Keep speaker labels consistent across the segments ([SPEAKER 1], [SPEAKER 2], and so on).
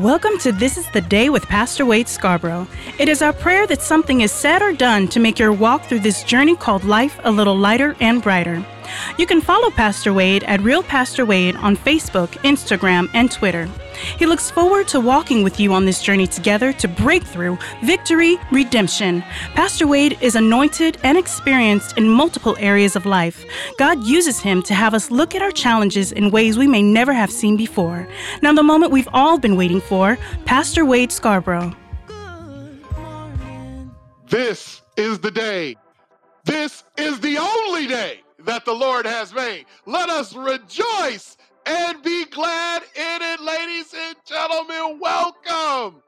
[SPEAKER 1] Welcome to This is the Day with Pastor Wade Scarborough. It is our prayer that something is said or done to make your walk through this journey called life a little lighter and brighter. You can follow Pastor Wade at Real Pastor Wade on Facebook, Instagram, and Twitter. He looks forward to walking with you on this journey together to breakthrough, victory, redemption. Pastor Wade is anointed and experienced in multiple areas of life. God uses him to have us look at our challenges in ways we may never have seen before. Now, the moment we've all been waiting for Pastor Wade Scarborough.
[SPEAKER 2] This is the day. This is the only day that the Lord has made. Let us rejoice and be glad in it, ladies and gentlemen. Welcome.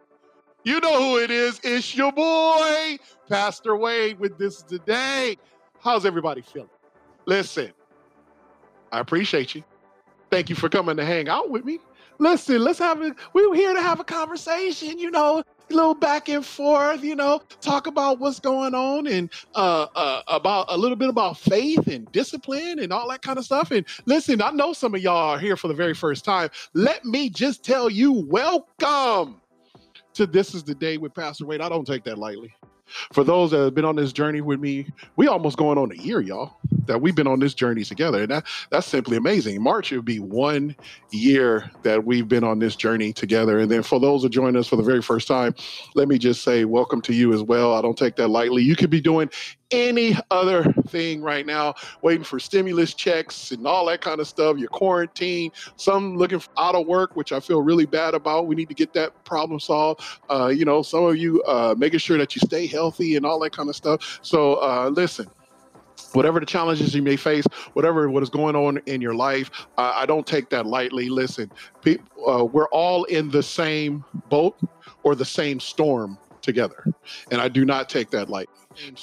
[SPEAKER 2] You know who it is. It's your boy, Pastor Wade, with this today. How's everybody feeling? Listen, I appreciate you. Thank you for coming to hang out with me. Listen, let's have it. We're here to have a conversation, you know, little back and forth, you know, talk about what's going on and uh, uh, about a little bit about faith and discipline and all that kind of stuff. And listen, I know some of y'all are here for the very first time. Let me just tell you, welcome to This is the Day with Pastor Wade. I don't take that lightly. For those that have been on this journey with me, we almost going on a year, y'all, that we've been on this journey together. And that, that's simply amazing. March, it would be one year that we've been on this journey together. And then for those that join us for the very first time, let me just say welcome to you as well. I don't take that lightly. You could be doing any other thing right now, waiting for stimulus checks and all that kind of stuff. Your quarantine, some looking out of work, which I feel really bad about. We need to get that problem solved. Uh, you know, some of you uh, making sure that you stay healthy and all that kind of stuff. So uh, listen, whatever the challenges you may face, whatever what is going on in your life, uh, I don't take that lightly. Listen, uh, we're all in the same boat or the same storm together, and I do not take that lightly.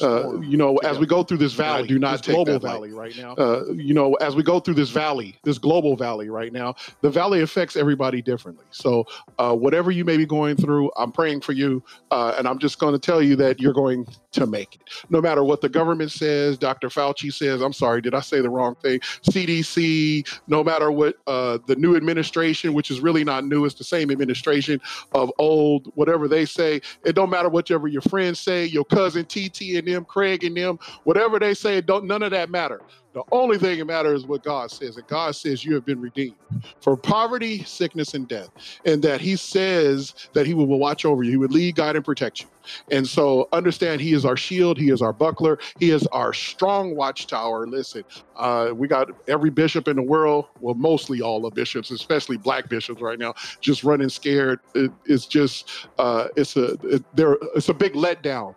[SPEAKER 2] Uh, you know, as we go through this valley, I do not take global valley right now. Uh, you know, as we go through this valley, this global valley right now, the valley affects everybody differently. So, uh, whatever you may be going through, I'm praying for you, uh, and I'm just going to tell you that you're going to make it. No matter what the government says, Dr. Fauci says. I'm sorry, did I say the wrong thing? CDC. No matter what uh, the new administration, which is really not new, it's the same administration of old. Whatever they say, it don't matter whatever your friends say, your cousin TT and them, Craig and them, whatever they say, don't none of that matter. The only thing that matters is what God says. And God says you have been redeemed for poverty, sickness, and death. And that He says that He will watch over you. He would lead, guide, and protect you. And so understand He is our shield, He is our buckler, He is our strong watchtower. Listen, uh, we got every bishop in the world, well, mostly all the bishops, especially black bishops right now, just running scared. It, it's just uh, it's a it, it's a big letdown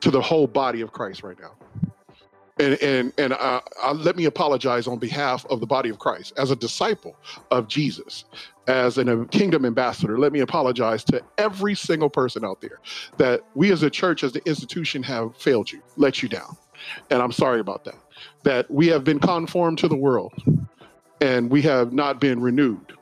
[SPEAKER 2] to the whole body of Christ right now. And and and uh, uh, let me apologize on behalf of the body of Christ as a disciple of Jesus, as a kingdom ambassador. Let me apologize to every single person out there that we as a church, as the institution, have failed you, let you down, and I'm sorry about that. That we have been conformed to the world, and we have not been renewed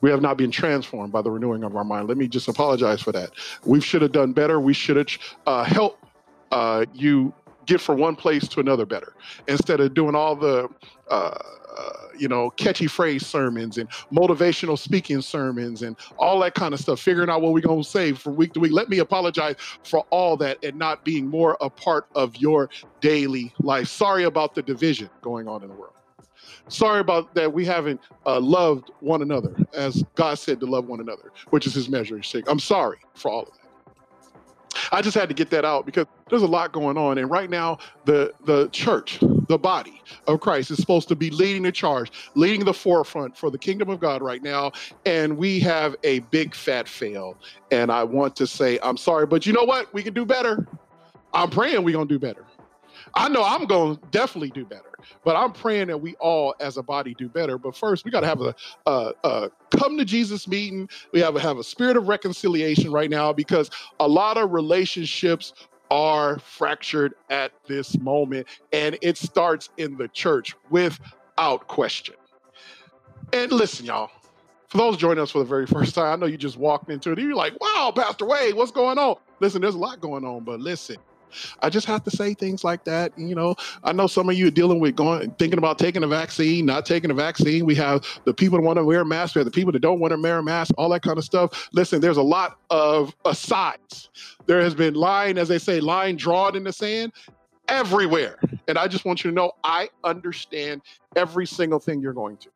[SPEAKER 2] we have not been transformed by the renewing of our mind. Let me just apologize for that. We should have done better. We should have uh, helped uh, you get from one place to another better instead of doing all the uh, uh, you know catchy phrase sermons and motivational speaking sermons and all that kind of stuff figuring out what we're going to say from week to week. Let me apologize for all that and not being more a part of your daily life. Sorry about the division going on in the world. Sorry about that we haven't uh, loved one another as god said to love one another which is his measuring stick. I'm sorry for all of that I just had to get that out because there's a lot going on. And right now, the the church, the body of Christ, is supposed to be leading the charge, leading the forefront for the kingdom of God right now. And we have a big fat fail. And I want to say, I'm sorry, but you know what? We can do better. I'm praying we're gonna do better. I know I'm going to definitely do better, but I'm praying that we all as a body do better. But first, we got to have a, a, a, come to Jesus meeting. We have have a spirit of reconciliation right now because a lot of relationships are fractured at this moment, and it starts in the church without question. And listen, y'all, for those joining us for the very first time, I know you just walked into it. You're like, wow, Pastor Wade, what's going on? Listen, there's a lot going on, but listen, I just have to say things like that. You know, I know some of you are dealing with going, thinking about taking a vaccine, not taking a vaccine. We have the people that want to wear a mask, we the people that don't want to wear a mask, all that kind of stuff. Listen, there's a lot of asides. There has been line, as they say, line drawn in the sand everywhere. And I just want you to know I understand every single thing you're going to.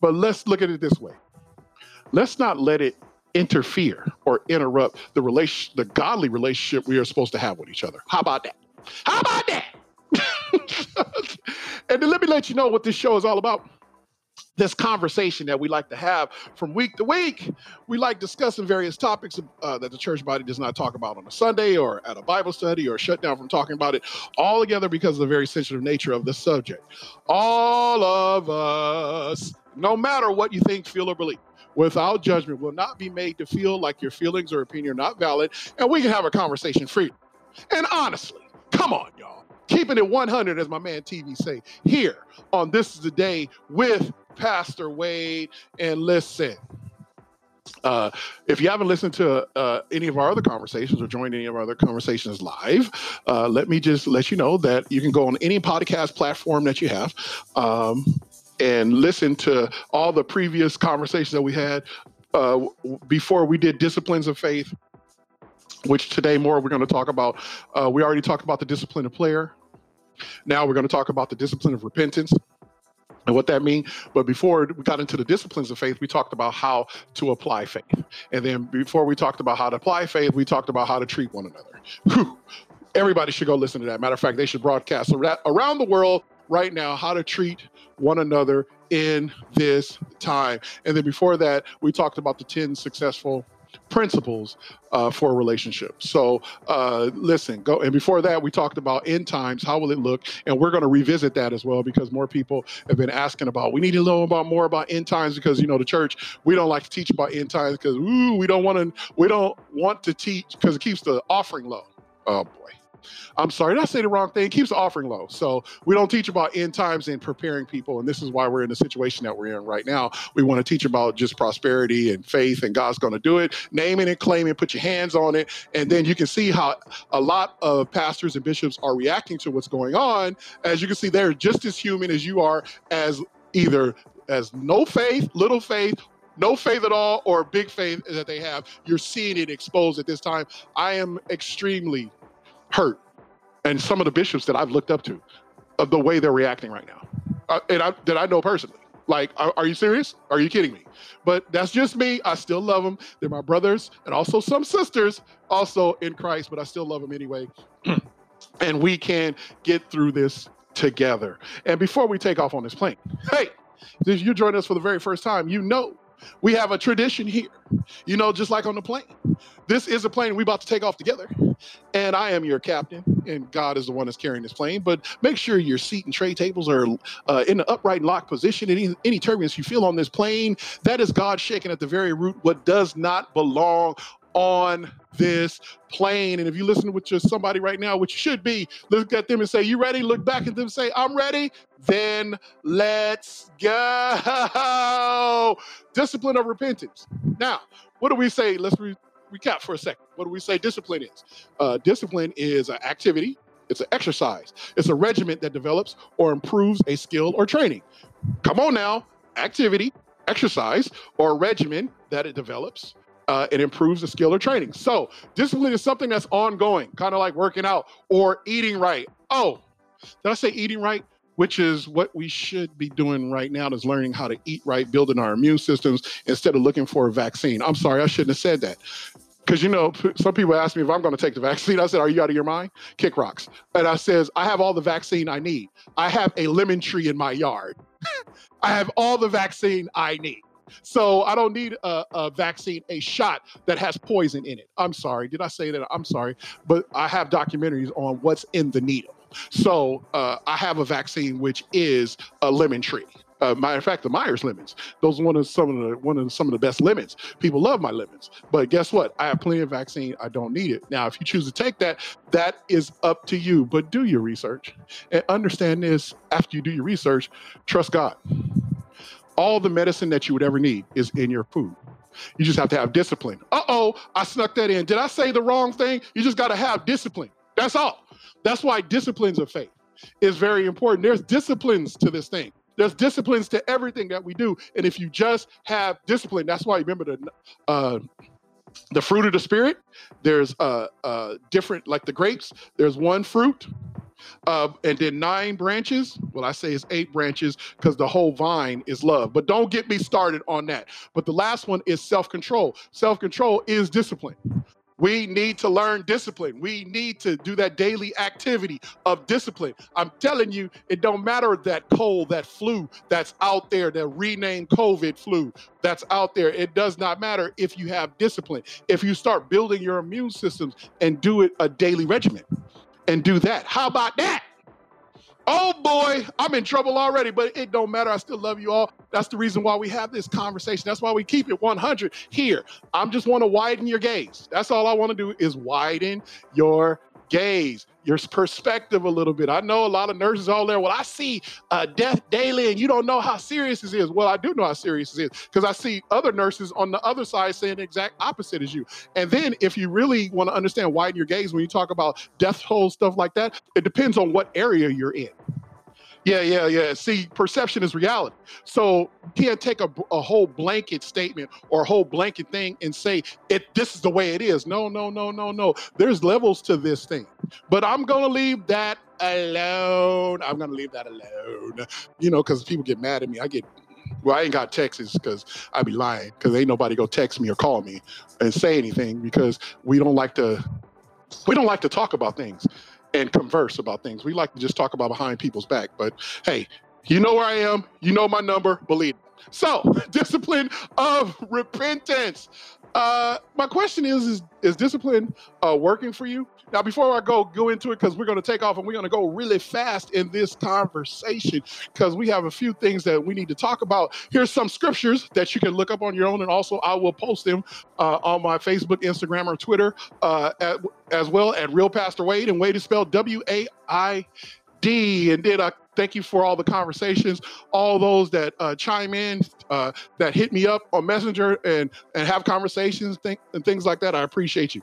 [SPEAKER 2] But let's look at it this way. Let's not let it interfere or interrupt the relation the godly relationship we are supposed to have with each other. How about that? How about that? and then let me let you know what this show is all about. This conversation that we like to have from week to week, we like discussing various topics uh, that the church body does not talk about on a Sunday or at a Bible study or shut down from talking about it all together because of the very sensitive nature of the subject. All of us, no matter what you think, feel, or believe, without judgment will not be made to feel like your feelings or opinion are not valid, and we can have a conversation freely. And honestly, come on, y'all. Keeping it 100, as my man TV say, here on This is the Day with Pastor Wade. And listen, uh, if you haven't listened to uh, any of our other conversations or joined any of our other conversations live, uh, let me just let you know that you can go on any podcast platform that you have. Um, and listen to all the previous conversations that we had uh, before we did disciplines of faith which today more we're going to talk about uh, we already talked about the discipline of prayer now we're going to talk about the discipline of repentance and what that means. But before we got into the disciplines of faith, we talked about how to apply faith. And then before we talked about how to apply faith, we talked about how to treat one another. Whew. Everybody should go listen to that. Matter of fact, they should broadcast around the world right now how to treat one another in this time. And then before that, we talked about the 10 successful principles uh, for relationship. So uh, listen, go. And before that, we talked about end times. How will it look? And we're going to revisit that as well because more people have been asking about. We need to know about more about end times because you know the church we don't like to teach about end times because we don't want to we don't want to teach because it keeps the offering low. Oh boy. I'm sorry, did I say the wrong thing? Keeps the offering low. So we don't teach about end times and preparing people. And this is why we're in the situation that we're in right now. We want to teach about just prosperity and faith, and God's going to do it. Name it and claim it, put your hands on it. And then you can see how a lot of pastors and bishops are reacting to what's going on. As you can see, they're just as human as you are, as either as no faith, little faith, no faith at all, or big faith that they have. You're seeing it exposed at this time. I am extremely hurt and some of the bishops that I've looked up to of the way they're reacting right now. Uh, and I, that I know personally. Like, are, are, you serious? Are you kidding me? But that's just me. I still love them. They're my brothers and also some sisters, also in Christ, but I still love them anyway. and we can get through this together. And before we take off on this plane, hey, if you join us for the very first time, you know we have a tradition here, you know, just like on the plane. This is a plane we're about to take off together. And I am your captain, and God is the one that's carrying this plane. But make sure your seat and tray tables are uh, in the upright and locked position. Any, any turbulence you feel on this plane, that is God shaking at the very root what does not belong on this plane. And if you listen just somebody right now, which should be, look at them and say, You ready? Look back at them and say, I'm ready. Then let's go. Discipline of repentance. Now, what do we say? Let's re- recap for a second. What do we say discipline is? Uh, discipline is an activity, it's an exercise, it's a regiment that develops or improves a skill or training. Come on now, activity, exercise, or regimen that it develops uh, it improves the skill or training. So discipline is something that's ongoing, kind of like working out or eating right. Oh, did I say eating right? Which is what we should be doing right now is learning how to eat right, building our immune systems instead of looking for a vaccine. I'm sorry, I shouldn't have said that. Because you know, some people ask me if I'm going to take the vaccine. I said, "Are you out of your mind?" Kick rocks. And I says, "I have all the vaccine I need. I have a lemon tree in my yard. I have all the vaccine I need." So I don't need a, a, vaccine, a shot that has poison in it. I'm sorry. Did I say that? I'm sorry. But I have documentaries on what's in the needle. So uh, I have a vaccine which is a lemon tree. Uh, matter of fact, the Meyers lemons. Those are one of some of the one of the, some of the best lemons. People love my lemons, but guess what? I have plenty of vaccine. I don't need it. Now, if you choose to take that, that is up to you. But do your research and understand this. After you do your research, trust God all the medicine that you would ever need is in your food. You just have to have discipline. Uh oh, I snuck that in. Did I say the wrong thing? You just got to have discipline. That's all. That's why disciplines of faith is very important. There's disciplines to this thing. There's disciplines to everything that we do. And if you just have discipline, that's why remember the uh, the fruit of the spirit. There's uh, uh, different, like the grapes. There's one fruit, uh, and then nine branches. Well, I say it's eight branches because the whole vine is love. But don't get me started on that. But the last one is self control. Self control is discipline. We need to learn discipline. We need to do that daily activity of discipline. I'm telling you, it don't matter that cold, that flu that's out there, that renamed COVID flu that's out there. It does not matter if you have discipline. If you start building your immune systems and do it a daily regimen and do that. How about that? Oh boy, I'm in trouble already, but it don't matter. I still love you all. That's the reason why we have this conversation. That's why we keep it 100 here. I'm just want to widen your gaze. That's all I want to do is widen your gaze, your perspective a little bit. I know a lot of nurses all there. Well, I see uh, death daily, and you don't know how serious this is. Well, I do know how serious this is because I see other nurses on the other side saying the exact opposite as you. And then, if you really want to understand widen your gaze when you talk about death toll stuff like that, it depends on what area you're in. Yeah, yeah, yeah. See, perception is reality. So you can't take a, a whole blanket statement or a whole blanket thing and say it. This is the way it is. No, no, no, no, no. There's levels to this thing. But I'm gonna leave that alone. I'm gonna leave that alone. You know, because people get mad at me. I get well, I ain't got texts because I be lying because ain't nobody go text me or call me and say anything because we don't like to we don't like to talk about things and converse about things. We like to just talk about behind people's back. But hey, you know where I am. You know my number. Believe. So, discipline of repentance. Uh, my question is, is, is discipline uh, working for you? Now, before I go go into it, because we're going to take off and we're going to go really fast in this conversation, because we have a few things that we need to talk about. Here's some scriptures that you can look up on your own, and also I will post them uh, on my Facebook, Instagram, or Twitter, uh, at, as well at Real Pastor Wade, and Wade is spelled W A I D. And then I thank you for all the conversations, all those that uh, chime in, uh, that hit me up on Messenger and and have conversations, and things like that. I appreciate you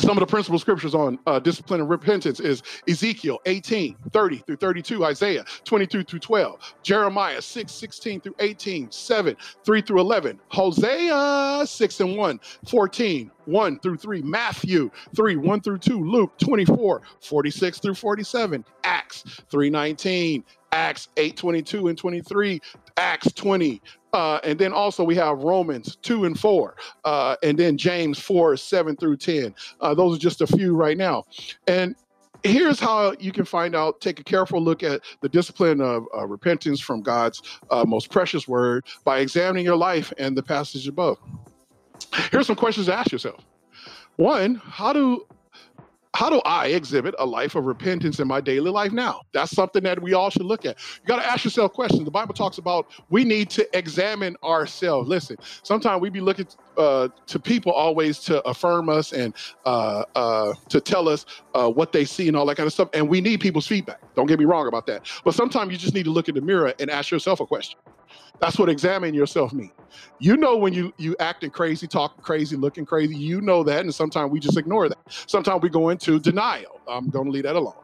[SPEAKER 2] some of the principal scriptures on uh, discipline and repentance is Ezekiel 18, 30 through 32, Isaiah 22 through 12, Jeremiah 6, 16 through 18, 7, 3 through 11, Hosea 6 and 1, 14, 1 through 3, Matthew 3, 1 through 2, Luke 24, 46 through 47, Acts 319, Acts 8, 22 and 23, Acts 20, uh, and then also we have Romans 2 and 4, uh, and then James 4, 7 through 10. Uh, those are just a few right now. And here's how you can find out take a careful look at the discipline of uh, repentance from God's uh, most precious word by examining your life and the passage above. Here's some questions to ask yourself. One, how do how do I exhibit a life of repentance in my daily life now? That's something that we all should look at. You got to ask yourself questions. The Bible talks about we need to examine ourselves. Listen, sometimes we be looking uh, to people always to affirm us and uh, uh, to tell us uh, what they see and all that kind of stuff. And we need people's feedback. Don't get me wrong about that. But sometimes you just need to look in the mirror and ask yourself a question. That's what examine yourself means. You know when you you acting crazy, talking crazy, looking crazy. You know that, and sometimes we just ignore that. Sometimes we go into denial. I'm going to leave that alone.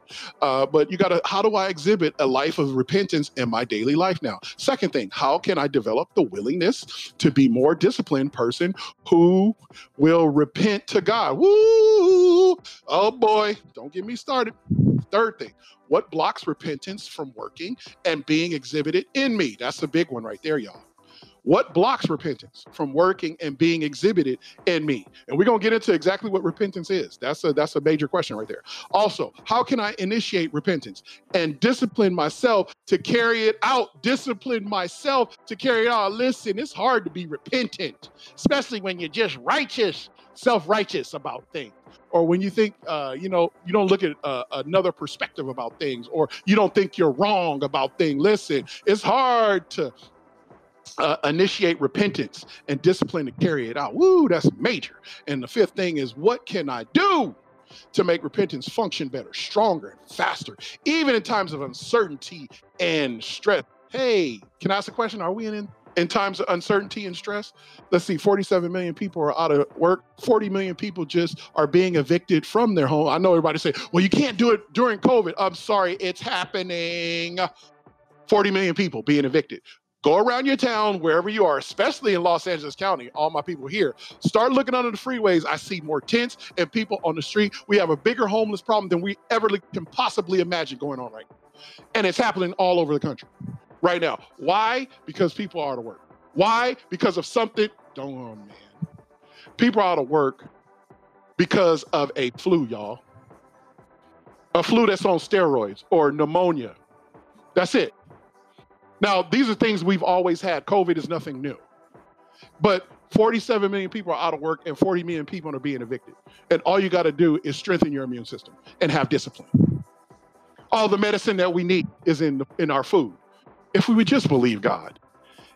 [SPEAKER 2] Uh, but you got to. How do I exhibit a life of repentance in my daily life now? Second thing, how can I develop the willingness to be more disciplined person who will repent to God? Woo! Oh boy, don't get me started. Third thing, what blocks repentance from working and being exhibited in me? That's a big one right there, y'all. What blocks repentance from working and being exhibited in me? And we're gonna get into exactly what repentance is. That's a that's a major question right there. Also, how can I initiate repentance and discipline myself to carry it out? Discipline myself to carry it out. Listen, it's hard to be repentant, especially when you're just righteous, self-righteous about things or when you think uh, you know you don't look at uh, another perspective about things or you don't think you're wrong about things listen it's hard to uh, initiate repentance and discipline to carry it out. Woo, that's major. And the fifth thing is, what can I do to make repentance function better, stronger, and faster, even in times of uncertainty and stress? Hey, can I ask a question? Are we in in times of uncertainty and stress. Let's see, 47 million people are out of work. 40 million people just are being evicted from their home. I know everybody say, well, you can't do it during COVID. I'm sorry, it's happening. 40 million people being evicted. Go around your town, wherever you are, especially in Los Angeles County, all my people here. Start looking under the freeways. I see more tents and people on the street. We have a bigger homeless problem than we ever can possibly imagine going on right now. And it's happening all over the country right now. Why? Because people are out of work. Why? Because of something. Don't, oh man. People are out of work because of a flu, y'all. A flu that's on steroids or pneumonia. That's it. Now, these are things we've always had. COVID is nothing new. But 47 million people are out of work and 40 million people are being evicted. And all you got to do is strengthen your immune system and have discipline. All the medicine that we need is in, in our food if we would just believe God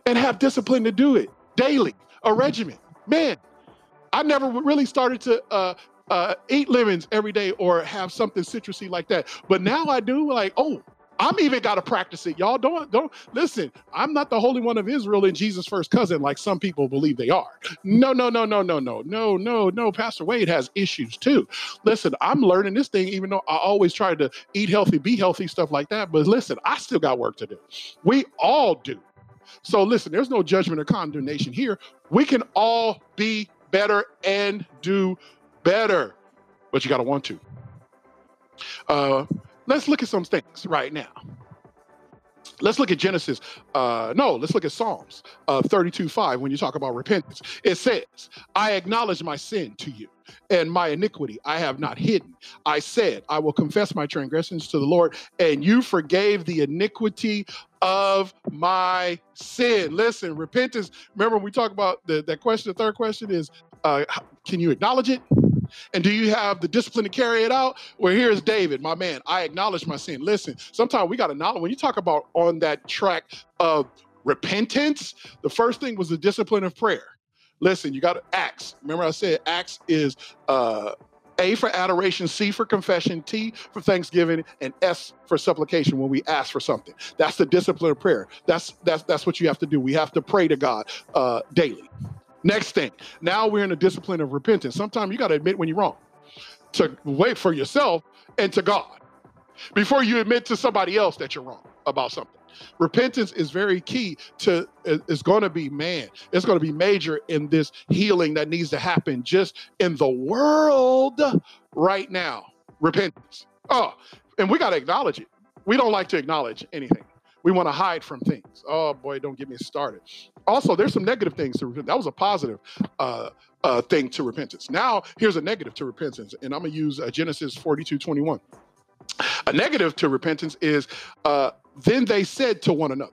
[SPEAKER 2] and have discipline to do it daily, a regimen. Man, I never really started to uh, uh, eat lemons every day or have something citrusy like that. But now I do like, oh, I'm even got to practice it. Y'all don't don't listen. I'm not the holy one of Israel and Jesus' first cousin like some people believe they are. No, no, no, no, no, no, no, no, no. Pastor Wade has issues too. Listen, I'm learning this thing, even though I always try to eat healthy, be healthy, stuff like that. But listen, I still got work to do. We all do. So listen, there's no judgment or condemnation here. We can all be better and do better, but you got to want to. Uh, let's look at some things right now. Let's look at Genesis. Uh, no, let's look at Psalms uh, 32 5 when you talk about repentance. It says, I acknowledge my sin to you and my iniquity I have not hidden. I said, I will confess my transgressions to the Lord, and you forgave the iniquity of my sin. Listen, repentance. Remember, we talk about the, that question. The third question is, uh, can you acknowledge it? And do you have the discipline to carry it out? Well, here's David, my man. I acknowledge my sin. Listen, sometimes we got to acknowledge when you talk about on that track of repentance, the first thing was the discipline of prayer. Listen, you got to acts. Remember, I said acts is uh, a for adoration, C for confession, T for thanksgiving, and S for supplication when we ask for something. That's the discipline of prayer. That's that's that's what you have to do. We have to pray to God uh, daily. Next thing, now we're in a discipline of repentance. Sometimes you got to admit when you're wrong, to wait for yourself and to God before you admit to somebody else that you're wrong about something. Repentance is very key to it's going to be man. It's going to be major in this healing that needs to happen just in the world right now. Repentance. Oh, and we got to acknowledge it. We don't like to acknowledge anything. We want to hide from things. Oh boy, don't get me started. Also, there's some negative things to repentance. That was a positive uh, uh, thing to repentance. Now, here's a negative to repentance, and I'm gonna use uh, Genesis 42, 21. A negative to repentance is uh, then they said to one another,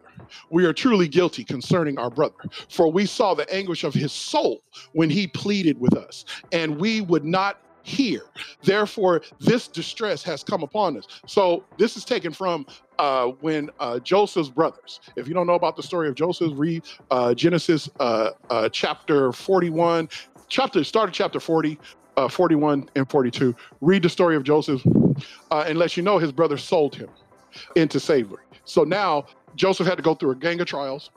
[SPEAKER 2] We are truly guilty concerning our brother, for we saw the anguish of his soul when he pleaded with us, and we would not hear. Therefore, this distress has come upon us. So, this is taken from uh, when uh, Joseph's brothers, if you don't know about the story of Joseph, read uh, Genesis uh, uh, chapter 41, chapter, start of chapter 40, uh, 41 and 42. Read the story of Joseph, and let you know his brothers sold him into slavery. So now Joseph had to go through a gang of trials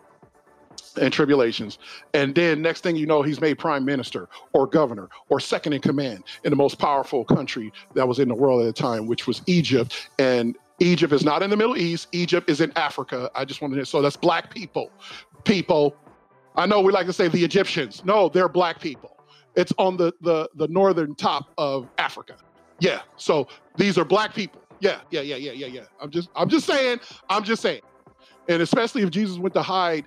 [SPEAKER 2] and tribulations. And then next thing you know, he's made prime minister or governor or second in command in the most powerful country that was in the world at the time, which was Egypt. And Egypt is not in the Middle East. Egypt is in Africa. I just wanted to, so that's black people. People. I know we like to say the Egyptians. No, they're black people. It's on the the the northern top of Africa. Yeah. So these are black people. Yeah, yeah, yeah, yeah, yeah, yeah. I'm just I'm just saying, I'm just saying. And especially if Jesus went to hide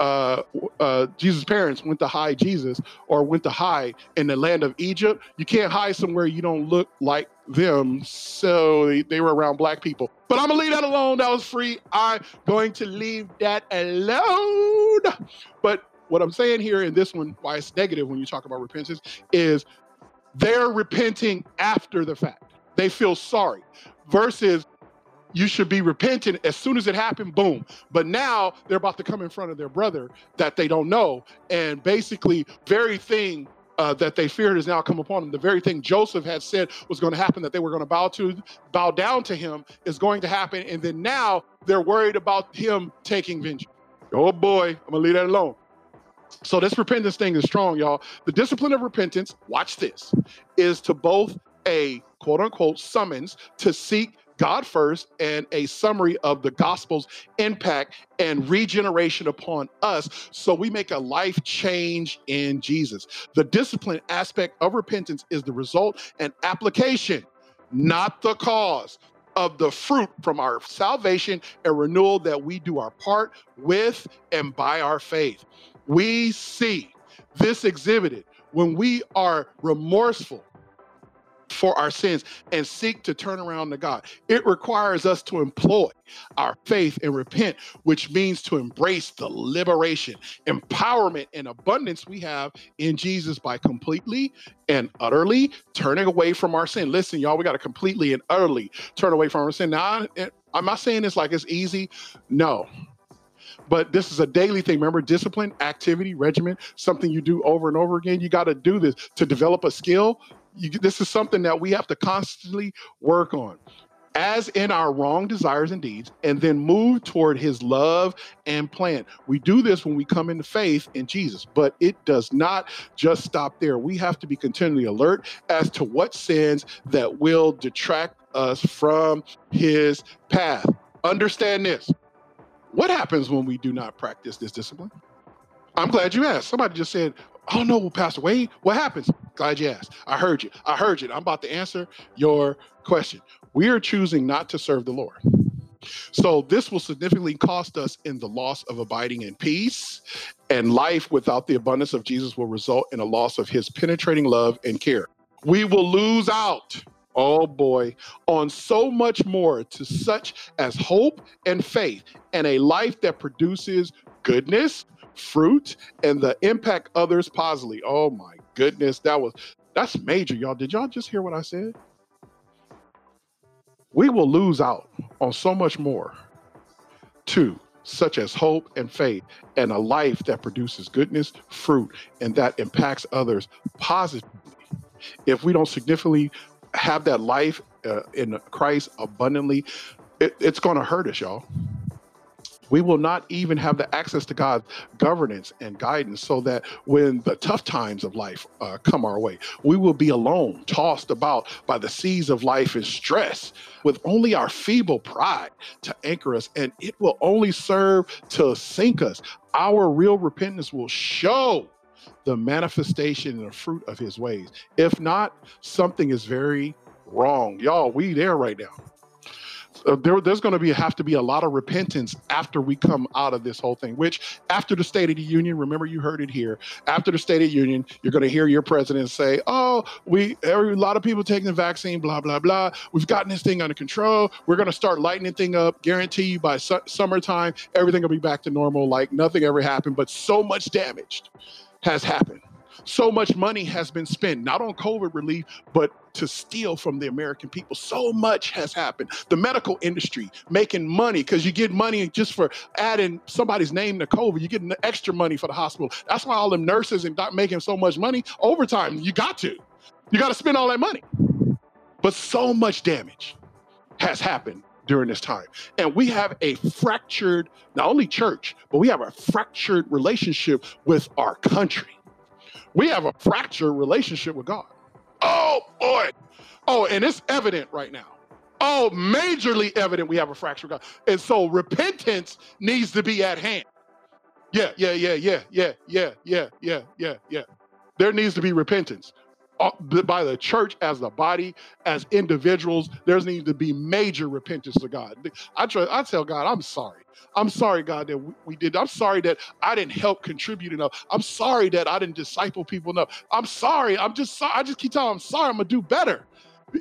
[SPEAKER 2] uh, uh, Jesus' parents went to hide Jesus or went to hide in the land of Egypt, you can't hide somewhere you don't look like them. So they, they were around black people. But I'm gonna leave that alone. That was free. I'm going to leave that alone. But what I'm saying here in this one, why it's negative when you talk about repentance, is they're repenting after the fact. They feel sorry versus you should be repentant as soon as it happened, boom. But now they're about to come in front of their brother that they don't know. And basically, very thing uh, that they feared has now come upon them. The very thing Joseph had said was going to happen, that they were going to bow to, bow down to him, is going to happen. And then now they're worried about him taking vengeance. Oh boy, I'm gonna leave that alone. So this repentance thing is strong, y'all. The discipline of repentance, watch this, is to both a quote unquote summons to seek God first and a summary of the gospel's impact and regeneration upon us so we make a life change in Jesus. The discipline aspect of repentance is the result and application, not the cause of the fruit from our salvation and renewal that we do our part with and by our faith. We see this exhibited when we are remorseful for our sins and seek to turn around to God. It requires us to employ our faith and repent, which means to embrace the liberation, empowerment, and abundance we have in Jesus by completely and utterly turning away from our sin. Listen, y'all, we got to completely and utterly turn away from our sin. Now, I'm not saying this like it's easy. No, but this is a daily thing. Remember, discipline, activity, regimen, something you do over and over again. You got to do this to develop a skill you, this is something that we have to constantly work on as in our wrong desires and deeds, and then move toward his love and plan. We do this when we come into faith in Jesus, but it does not just stop there. We have to be continually alert as to what sins that will detract us from his path. Understand this. What happens when we do not practice this discipline? I'm glad you asked. Somebody just said, Oh no, Pastor Wade, what happens? Glad you asked. I heard you. I heard you. I'm about to answer your question. We are choosing not to serve the Lord. So this will significantly cost us in the loss of abiding in peace, and life without the abundance of Jesus will result in a loss of his penetrating love and care. We will lose out oh boy, on so much more to such as hope and faith and a life that produces goodness, fruit and the impact others positively. Oh my goodness, that was that's major, y'all. Did y'all just hear what I said? We will lose out on so much more too, such as hope and faith, and a life that produces goodness, fruit, and that impacts others positively. If we don't significantly have that life uh, in Christ abundantly, it, it's going to hurt us, y'all we will not even have the access to God's governance and guidance so that when the tough times of life uh, come our way, we will be alone, tossed about by the seas of life and stress with only our feeble pride to anchor us, and it will only serve to sink us. Our real repentance will show the manifestation and the fruit of his ways. If not, something is very wrong. Y'all, we there right now uh, there, there's going to be have to be a lot of repentance after we come out of this whole thing. Which after the State of the Union, remember you heard it here. After the State of the Union, you're going to hear your president say, "Oh, we every a lot of people taking the vaccine, blah blah blah. We've gotten this thing under control. We're going to start lightening thing up. Guarantee you by su- summertime, everything will be back to normal, like nothing ever happened. But so much damage has happened." So much money has been spent, not on COVID relief, but to steal from the American people. So much has happened. The medical industry making money because you get money just for adding somebody's name to COVID. You get extra money for the hospital. That's why all them nurses and doc making so much money. Overtime, you got to. You got to spend all that money. But so much damage has happened during this time. And we have a fractured, not only church, but we have a fractured relationship with our country. We have a fractured relationship with God. Oh boy. Oh, and it's evident right now. Oh, majorly evident we have a fractured God. And so repentance needs to be at hand. Yeah, yeah, yeah, yeah, yeah, yeah, yeah, yeah, yeah, yeah. There needs to be repentance Uh, by the church as the body, as individuals. There needs to be major repentance to God. I try, I tell God, I'm sorry. I'm sorry, God, that we did. I'm sorry that I didn't help contribute enough. I'm sorry that I didn't disciple people enough. I'm sorry. I'm just sorry. I just keep telling I'm sorry. I'm gonna do better.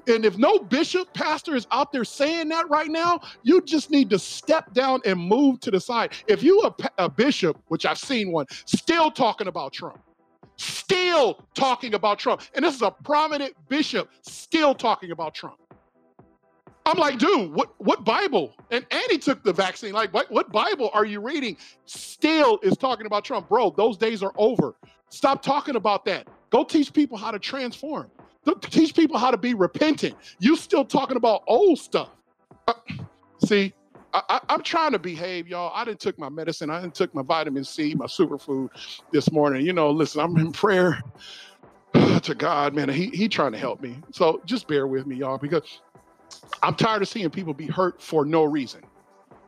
[SPEAKER 2] And if no bishop, pastor is out there saying that right now, you just need to step down and move to the side. If you a, a bishop, which I've seen one, still talking about Trump, still talking about Trump, and this is a prominent bishop still talking about Trump. I'm like, dude, what what Bible? And Annie took the vaccine. Like, what, what Bible are you reading? Still is talking about Trump. Bro, those days are over. Stop talking about that. Go teach people how to transform. Teach people how to be repentant. You still talking about old stuff. Uh, see, I, am trying to behave, y'all. I didn't took my medicine. I didn't took my vitamin C, my superfood this morning. You know, listen, I'm in prayer to God, man. He he trying to help me. So just bear with me, y'all, because I'm tired of seeing people be hurt for no reason.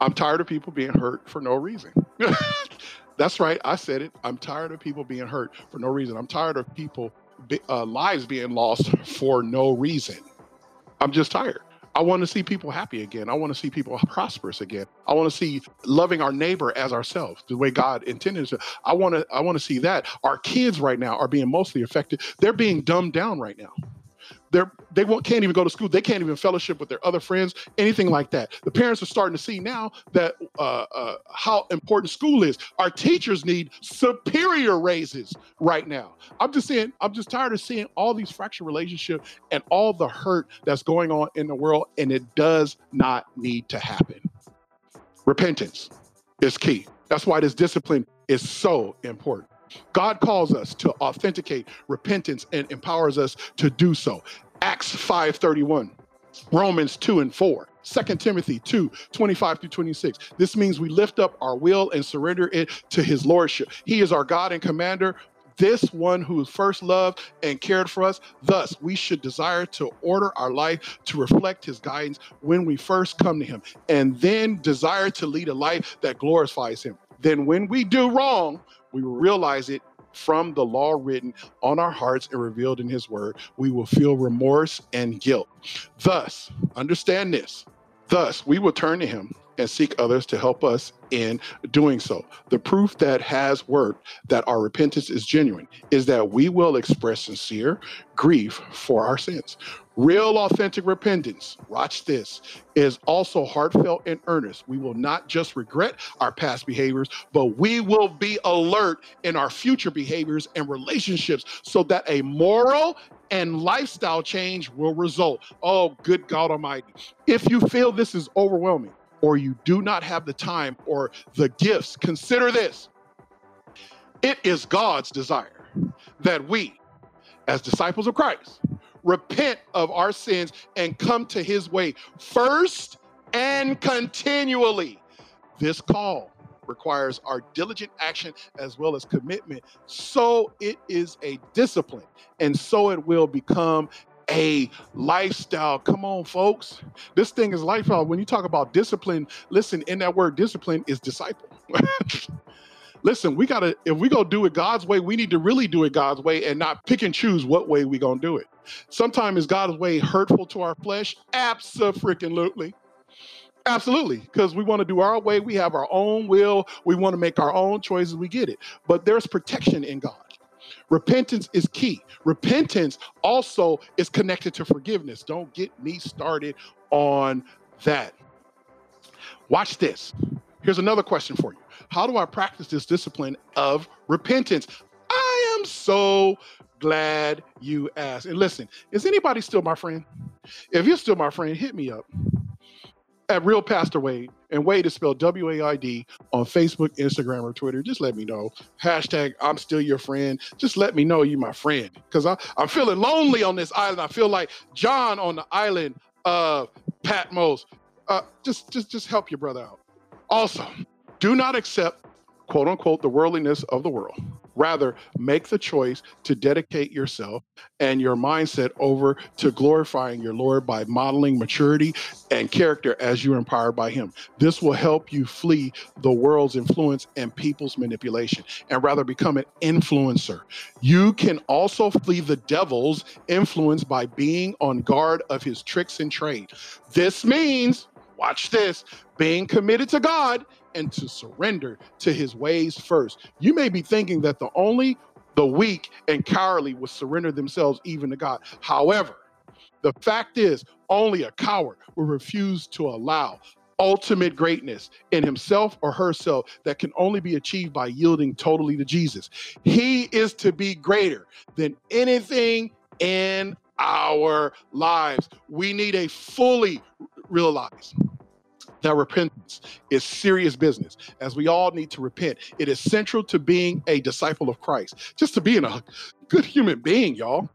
[SPEAKER 2] I'm tired of people being hurt for no reason. That's right. I said it. I'm tired of people being hurt for no reason. I'm tired of people be, uh, lives being lost for no reason. I'm just tired. I want to see people happy again. I want to see people prosperous again. I want to see loving our neighbor as ourselves, the way God intended. I want to I want to see that. Our kids right now are being mostly affected. They're being dumbed down right now. They're they won't, can't even go to school. They can't even fellowship with their other friends, anything like that. The parents are starting to see now that uh, uh, how important school is. Our teachers need superior raises right now. I'm just saying, I'm just tired of seeing all these fractured relationships and all the hurt that's going on in the world, and it does not need to happen. Repentance is key. That's why this discipline is so important. God calls us to authenticate repentance and empowers us to do so. Acts 5:31, Romans 2 and 4. 2 Timothy 2, 25 through 26. This means we lift up our will and surrender it to his lordship. He is our God and commander, this one who first loved and cared for us. Thus, we should desire to order our life to reflect his guidance when we first come to him, and then desire to lead a life that glorifies him. Then, when we do wrong, we realize it from the law written on our hearts and revealed in his word. We will feel remorse and guilt. Thus, understand this. Thus, we will turn to him and seek others to help us in doing so. The proof that has worked that our repentance is genuine is that we will express sincere grief for our sins. Real authentic repentance, watch this, is also heartfelt and earnest. We will not just regret our past behaviors, but we will be alert in our future behaviors and relationships so that a moral and lifestyle change will result. Oh, good God Almighty. If you feel this is overwhelming, or you do not have the time or the gifts, consider this. It is God's desire that we, as disciples of Christ, repent of our sins and come to his way first and continually. This call requires our diligent action as well as commitment. So it is a discipline, and so it will become a lifestyle. Come on, folks. This thing is lifestyle. When you talk about discipline, listen, in that word discipline is disciple. listen, we gotta, if we go do it God's way, we need to really do it God's way and not pick and choose what way we gonna do it. Sometimes is God's way hurtful to our flesh? Absolutely. Absolutely, because we want to do our way. We have our own will. We want to make our own choices. We get it. But there's protection in God. Repentance is key. Repentance also is connected to forgiveness. Don't get me started on that. Watch this. Here's another question for you How do I practice this discipline of repentance? I am so glad you asked. And listen, is anybody still my friend? If you're still my friend, hit me up at Real Pastor Wade, and Wade is spelled W A I D on Facebook, Instagram, or Twitter. Just let me know. Hashtag I'm still your friend. Just let me know you my friend. Because I'm feeling lonely on this island. I feel like John on the island of Patmos. Uh, just just just help your brother out. Also, do not accept quote unquote the worldliness of the world. Rather, make the choice to dedicate yourself and your mindset over to glorifying your Lord by modeling maturity and character as you're empowered by Him. This will help you flee the world's influence and people's manipulation and rather become an influencer. You can also flee the devil's influence by being on guard of his tricks and trade. This means, watch this, being committed to God and to surrender to his ways first. You may be thinking that the only the weak and cowardly will surrender themselves even to God. However, the fact is, only a coward will refuse to allow ultimate greatness in himself or herself that can only be achieved by yielding totally to Jesus. He is to be greater than anything in our lives. We need a fully realized that repentance is serious business, as we all need to repent. It is central to being a disciple of Christ, just to being a good human being, y'all.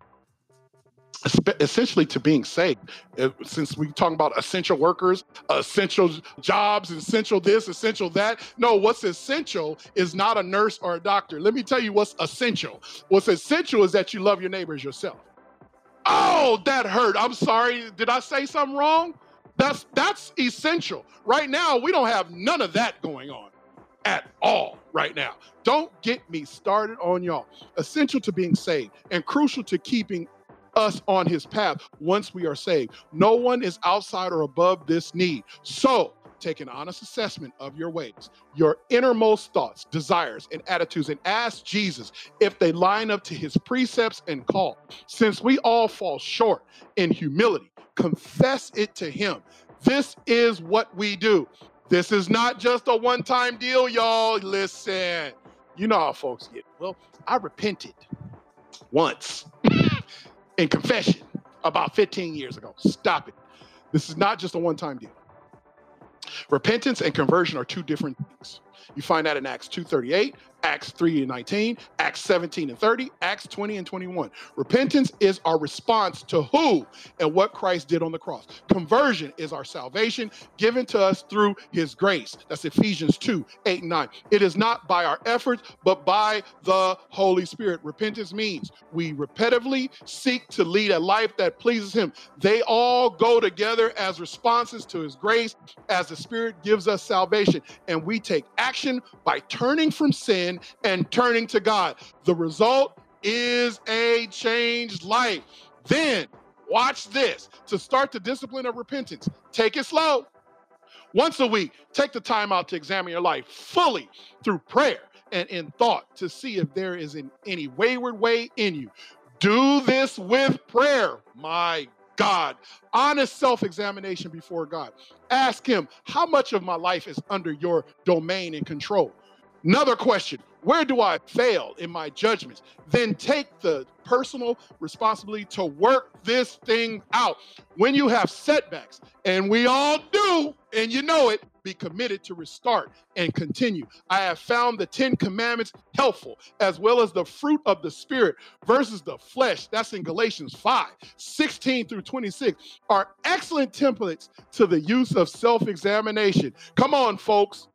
[SPEAKER 2] essentially to being saved. Uh, since we talk about essential workers, essential jobs, essential this, essential that. No, what's essential is not a nurse or a doctor. Let me tell you what's essential. What's essential is that you love your neighbors yourself. Oh, that hurt. I'm sorry. Did I say something wrong? That's that's essential. Right now, we don't have none of that going on at all right now. Don't get me started on y'all. Essential to being saved and crucial to keeping us on his path once we are saved. No one is outside or above this need. So, take an honest assessment of your ways, your innermost thoughts, desires, and attitudes, and ask Jesus if they line up to his precepts and call. Since we all fall short in humility, confess it to him. This is what we do. This is not just a one time deal, y'all. Listen, you know how folks get. Well, I repented once in confession about 15 years ago. Stop it. This is not just a one time deal. Repentance and conversion are two different things. You find that in Acts 2:38, Acts 3 and 19, Acts 17 and 30, Acts 20 and 21. Repentance is our response to who and what Christ did on the cross. Conversion is our salvation given to us through his grace. That's Ephesians 2 8 and 9. It is not by our efforts, but by the Holy Spirit. Repentance means we repetitively seek to lead a life that pleases him. They all go together as responses to his grace as the Spirit gives us salvation. And we take action by turning from sin sin and turning to God. The result is a changed life. Then, watch this to start the discipline of repentance, take it slow. Once a week, take the time out to examine your life fully through prayer and in thought to see if there is in any wayward way in you. Do this with prayer. My God. Honest self examination before God. Ask Him, how much of my life is under your domain and control? Another question Where do I fail in my judgments? Then take the personal responsibility to work this thing out. When you have setbacks, and we all do, and you know it, be committed to restart and continue. I have found the 10 commandments helpful, as well as the fruit of the Spirit versus the flesh. That's in Galatians 5 16 through 26, are excellent templates to the use of self examination. Come on, folks.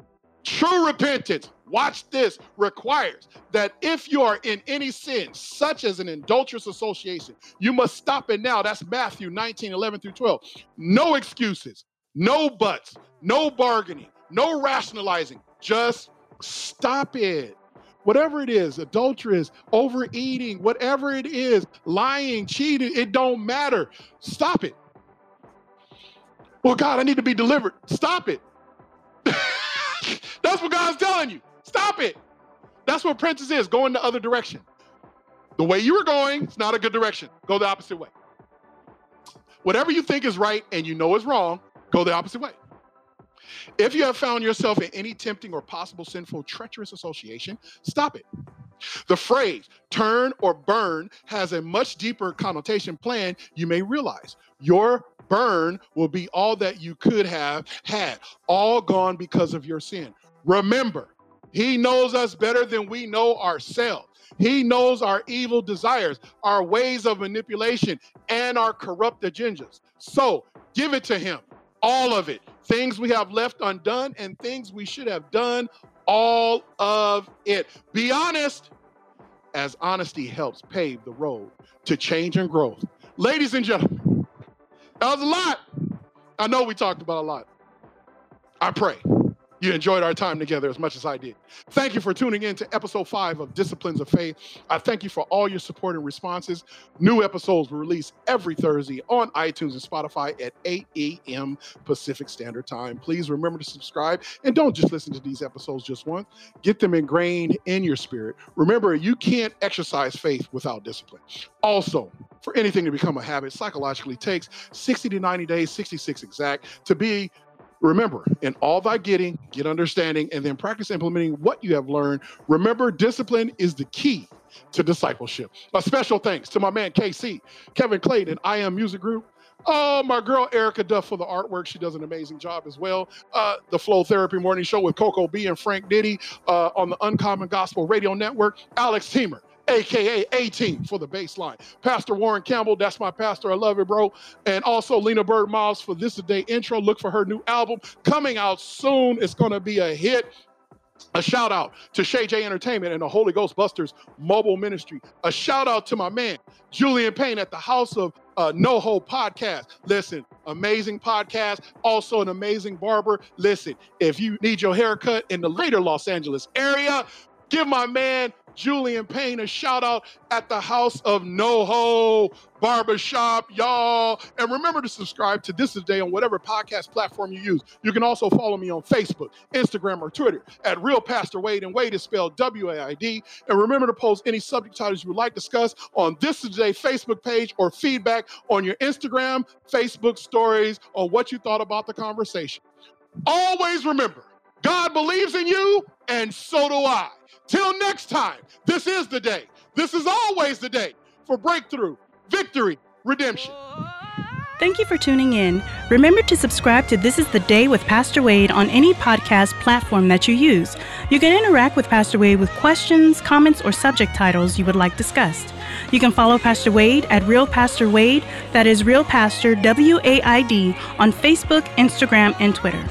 [SPEAKER 2] True repentance watch this, requires that if you are in any sin, such as an adulterous association, you must stop it now. That's Matthew 19, 11 through 12. No excuses, no buts, no bargaining, no rationalizing. Just stop it. Whatever it is, adulterous, overeating, whatever it is, lying, cheating, it don't matter. Stop it. Well, God, I need to be delivered. Stop it. That's what God's telling you. Stop it. That's what Prentice is, going in the other direction. The way you were going, it's not a good direction. Go the opposite way. Whatever you think is right and you know is wrong, go the opposite way. If you have found yourself in any tempting or possible sinful, treacherous association, stop it. The phrase turn or burn has a much deeper connotation plan you may realize. Your burn will be all that you could have had, all gone because of your sin. Remember, he knows us better than we know ourselves. He knows our evil desires, our ways of manipulation, and our corrupt agendas. So give it to him, all of it. Things we have left undone and things we should have done, all of it. Be honest, as honesty helps pave the road to change and growth. Ladies and gentlemen, that was a lot. I know we talked about a lot. I pray you enjoyed our time together as much as I did. Thank you for tuning in to episode five of Disciplines of Faith. I thank you for all your support and responses. New episodes will release every Thursday on iTunes and Spotify at 8 a.m. Pacific Standard Time. Please remember to subscribe and don't just listen to these episodes just once. Get them ingrained in your spirit. Remember, you can't exercise faith without discipline. Also, for anything to become a habit, psychologically takes 60 to 90 days, 66 exact, to be Remember, in all thy getting, get understanding, and then practice implementing what you have learned. Remember, discipline is the key to discipleship. A special thanks to my man KC, Kevin Clayton, I Am Music Group. Oh, my girl Erica Duff for the artwork. She does an amazing job as well. Uh, the Flow Therapy Morning Show with Coco B and Frank Diddy uh, on the Uncommon Gospel Radio Network. Alex Teamer aka A Team for the bassline. Pastor Warren Campbell, that's my pastor. I love it, bro. And also Lena Bird Miles for this today intro. Look for her new album coming out soon. It's going to be a hit. A shout out to Shay J Entertainment and the Holy Ghost Busters mobile ministry. A shout out to my man, Julian Payne at the House of uh, NoHo podcast. Listen, amazing podcast. Also, an amazing barber. Listen, if you need your haircut in the later Los Angeles area, give my man Julian Payne a shout out at the House of NoHo Barbershop, y'all. And remember to subscribe to This Is Day on whatever podcast platform you use. You can also follow me on Facebook, Instagram, or Twitter at Real Pastor Waid, and Waid is spelled W A I D. And remember to post any subject titles you would like discussed on This Is Day Facebook page or feedback on your Instagram, Facebook stories, or what you thought about the conversation. Always remember, God believes in you, and so do I. Till next time, this is the day. This is always the day for breakthrough, victory, redemption.
[SPEAKER 1] Thank you for tuning in. Remember to subscribe to This is the Day with Pastor Waid on any podcast platform that you use. You can interact with Pastor Waid with questions, comments, or subject titles you would like discussed. You can follow Pastor Waid at Real Pastor Waid, that is Real Pastor W A I D, on Facebook, Instagram, and Twitter.